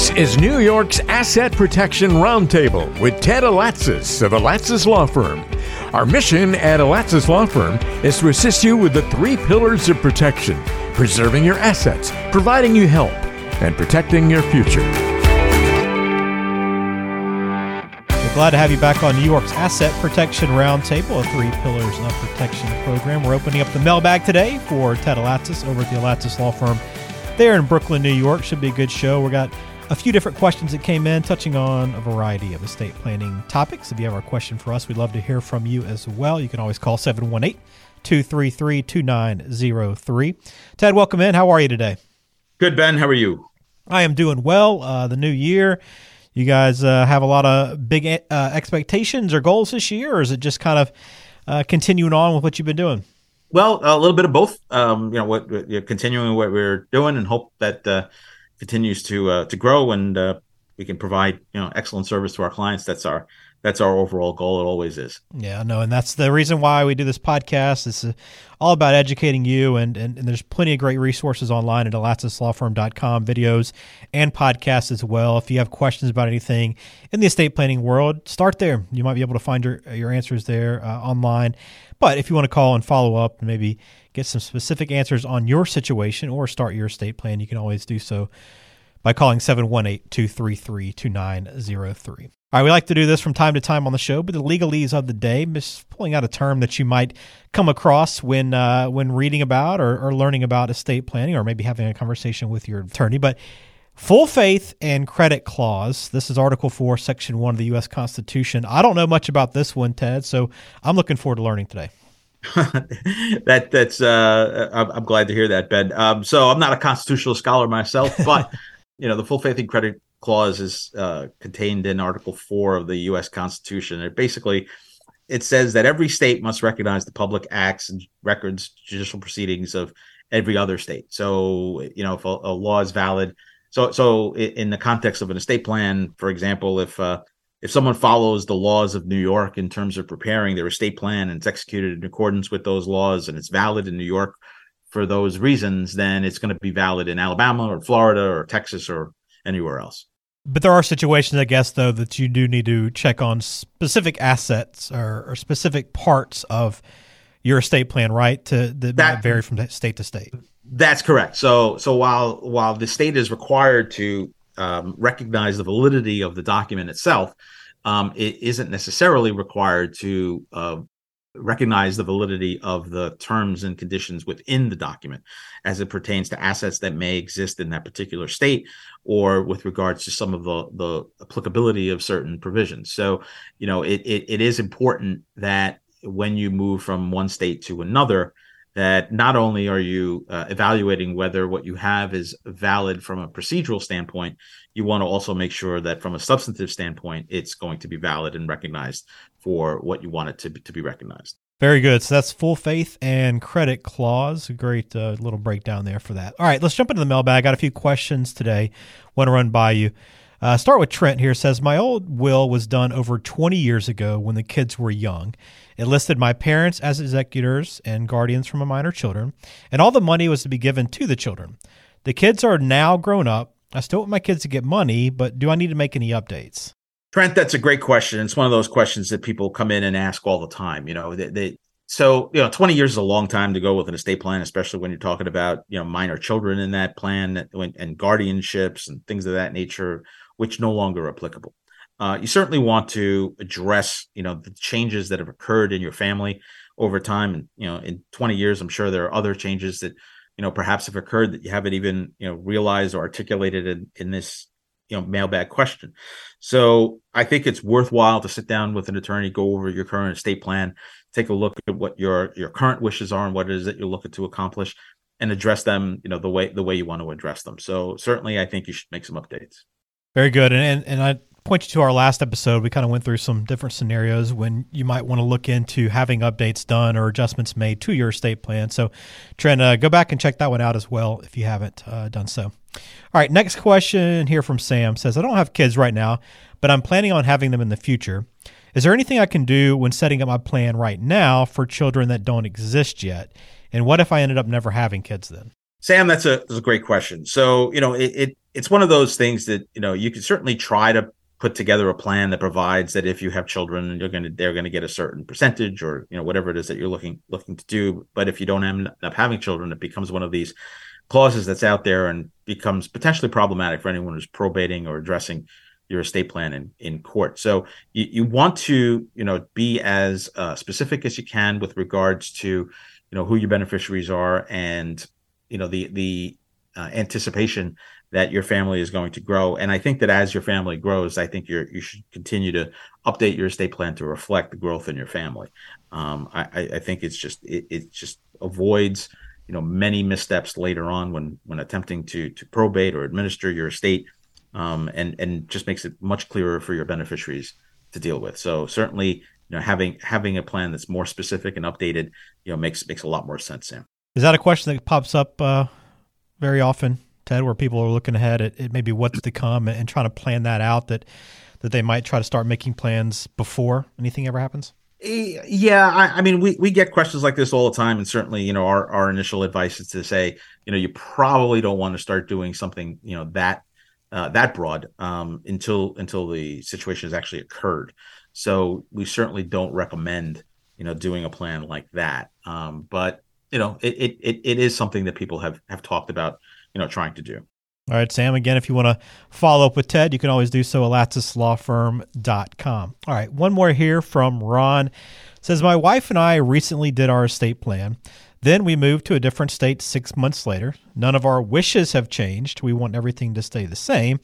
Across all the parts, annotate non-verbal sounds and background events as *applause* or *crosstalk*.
This is New York's Asset Protection Roundtable with Ted Alatsas of Alatsas Law Firm. Our mission at Alatsas Law Firm is to assist you with the three pillars of protection preserving your assets, providing you help, and protecting your future. We're glad to have you back on New York's Asset Protection Roundtable, a three pillars of protection program. We're opening up the mailbag today for Ted Alatsas over at the Alatsas Law Firm there in Brooklyn, New York. Should be a good show. We got a few different questions that came in, touching on a variety of estate planning topics. If you have a question for us, we'd love to hear from you as well. You can always call 718 233 2903. Ted, welcome in. How are you today? Good, Ben. How are you? I am doing well. Uh, the new year, you guys uh, have a lot of big uh, expectations or goals this year, or is it just kind of uh, continuing on with what you've been doing? Well, a little bit of both. Um, you know, what know, continuing what we're doing, and hope that uh, continues to uh, to grow and uh, we can provide you know excellent service to our clients. That's our that's our overall goal. It always is. Yeah, no, and that's the reason why we do this podcast. It's uh, all about educating you, and, and, and there's plenty of great resources online at alatsaslawfirm.com, videos and podcasts as well. If you have questions about anything in the estate planning world, start there. You might be able to find your, your answers there uh, online. But if you want to call and follow up and maybe get some specific answers on your situation or start your estate plan, you can always do so by calling 718 233 2903. All right, we like to do this from time to time on the show, but the legalese of the day, just pulling out a term that you might come across when uh, when reading about or, or learning about estate planning, or maybe having a conversation with your attorney. But full faith and credit clause. This is Article Four, Section One of the U.S. Constitution. I don't know much about this one, Ted, so I'm looking forward to learning today. *laughs* that that's uh, I'm, glad to hear that, Ben. Um, so I'm not a constitutional scholar myself, but *laughs* you know the full faith and credit clause is uh, contained in Article Four of the U.S. Constitution. It basically it says that every state must recognize the public acts and records, judicial proceedings of every other state. So you know if a, a law is valid, so so in the context of an estate plan, for example, if uh, if someone follows the laws of New York in terms of preparing their estate plan and it's executed in accordance with those laws and it's valid in New York for those reasons, then it's going to be valid in Alabama or Florida or Texas or anywhere else. But there are situations, I guess, though, that you do need to check on specific assets or, or specific parts of your estate plan, right? To that, that vary from state to state. That's correct. So, so while while the state is required to um, recognize the validity of the document itself, um, it isn't necessarily required to uh, recognize the validity of the terms and conditions within the document as it pertains to assets that may exist in that particular state or with regards to some of the the applicability of certain provisions. So you know it it, it is important that when you move from one state to another that not only are you uh, evaluating whether what you have is valid from a procedural standpoint, you want to also make sure that from a substantive standpoint, it's going to be valid and recognized for what you want it to be, to be recognized. Very good. So that's full faith and credit clause. Great uh, little breakdown there for that. All right, let's jump into the mailbag. Got a few questions today. Want to run by you. Uh, start with Trent here. Says my old will was done over 20 years ago when the kids were young. It listed my parents as executors and guardians for my minor children, and all the money was to be given to the children. The kids are now grown up. I still want my kids to get money, but do I need to make any updates? Trent, that's a great question. It's one of those questions that people come in and ask all the time. You know, they, they so you know 20 years is a long time to go with an estate plan especially when you're talking about you know minor children in that plan and guardianships and things of that nature which no longer are applicable. Uh, you certainly want to address you know the changes that have occurred in your family over time. And you know in 20 years i'm sure there are other changes that you know perhaps have occurred that you haven't even you know realized or articulated in, in this you know mailbag question. So i think it's worthwhile to sit down with an attorney go over your current estate plan take a look at what your your current wishes are and what it is that you're looking to accomplish and address them you know the way the way you want to address them. So certainly i think you should make some updates very good and and, and i point you to our last episode we kind of went through some different scenarios when you might want to look into having updates done or adjustments made to your estate plan so trent uh, go back and check that one out as well if you haven't uh, done so all right, next question here from Sam says, I don't have kids right now, but I'm planning on having them in the future. Is there anything I can do when setting up my plan right now for children that don't exist yet? And what if I ended up never having kids then? Sam, that's a that's a great question. So you know, it, it it's one of those things that you know you can certainly try to put together a plan that provides that if you have children, you're going to they're going to get a certain percentage or you know whatever it is that you're looking looking to do. But if you don't end up having children, it becomes one of these clauses that's out there and becomes potentially problematic for anyone who's probating or addressing your estate plan in, in court. So you, you want to you know be as uh, specific as you can with regards to you know who your beneficiaries are and you know the the uh, anticipation that your family is going to grow. And I think that as your family grows, I think you're you should continue to update your estate plan to reflect the growth in your family. Um, I, I, think it's just it, it just avoids you know many missteps later on when when attempting to to probate or administer your estate, um, and and just makes it much clearer for your beneficiaries to deal with. So certainly you know having having a plan that's more specific and updated you know makes makes a lot more sense. Sam, is that a question that pops up uh, very often? Ted, where people are looking ahead at, at maybe what's to come and, and trying to plan that out that that they might try to start making plans before anything ever happens? Yeah, I, I, mean, we, we get questions like this all the time, and certainly, you know, our, our initial advice is to say, you know, you probably don't want to start doing something, you know, that uh, that broad um, until until the situation has actually occurred. So we certainly don't recommend, you know, doing a plan like that. Um, but you know, it, it it is something that people have have talked about you know trying to do. All right, Sam, again, if you want to follow up with Ted, you can always do so at lattislawfirm.com. All right, one more here from Ron. Says, My wife and I recently did our estate plan. Then we moved to a different state six months later. None of our wishes have changed. We want everything to stay the same.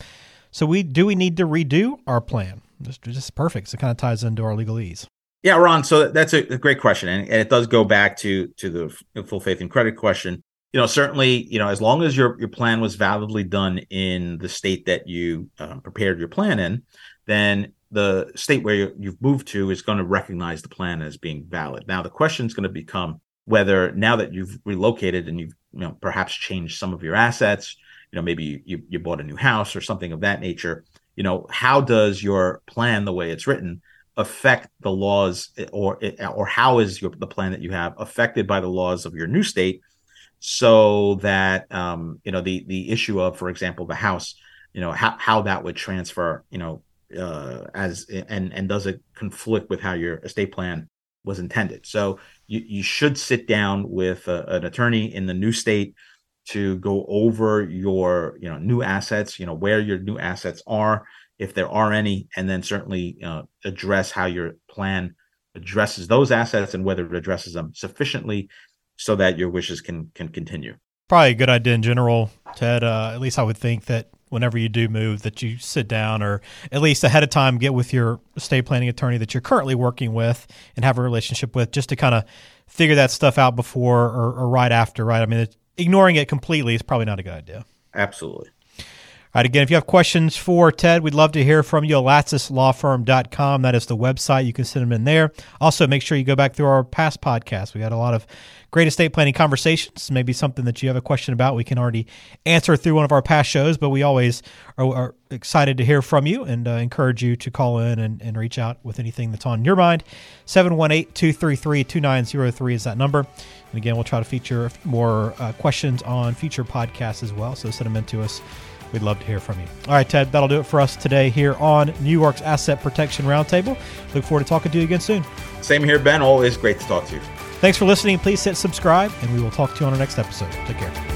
So we do we need to redo our plan? Just, just perfect. So it kind of ties into our legalese. Yeah, Ron. So that's a, a great question, and, and, it does go back to to the full faith and credit question you know certainly you know as long as your your plan was validly done in the state that you um, prepared your plan in then the state where you, you've moved to is going to recognize the plan as being valid now the question is going to become whether now that you've relocated and you've you know perhaps changed some of your assets you know maybe you, you bought a new house or something of that nature you know how does your plan the way it's written affect the laws or or how is your the plan that you have affected by the laws of your new state so that um, you know the the issue of, for example, the house, you know how how that would transfer, you know, uh, as and and does it conflict with how your estate plan was intended? So you you should sit down with a, an attorney in the new state to go over your you know new assets, you know where your new assets are, if there are any, and then certainly uh, address how your plan addresses those assets and whether it addresses them sufficiently so that your wishes can can continue. Probably a good idea in general, Ted. Uh, at least I would think that whenever you do move, that you sit down or at least ahead of time get with your estate planning attorney that you're currently working with and have a relationship with, just to kind of figure that stuff out before or, or right after. Right? I mean, ignoring it completely is probably not a good idea. Absolutely. Again, if you have questions for Ted, we'd love to hear from you. LattisLawFirm.com. That is the website. You can send them in there. Also, make sure you go back through our past podcasts. We got a lot of great estate planning conversations. Maybe something that you have a question about, we can already answer through one of our past shows, but we always are, are excited to hear from you and uh, encourage you to call in and, and reach out with anything that's on your mind. 718 233 2903 is that number. And again, we'll try to feature more uh, questions on future podcasts as well. So send them in to us We'd love to hear from you. All right, Ted, that'll do it for us today here on New York's Asset Protection Roundtable. Look forward to talking to you again soon. Same here, Ben. Always great to talk to you. Thanks for listening. Please hit subscribe, and we will talk to you on our next episode. Take care.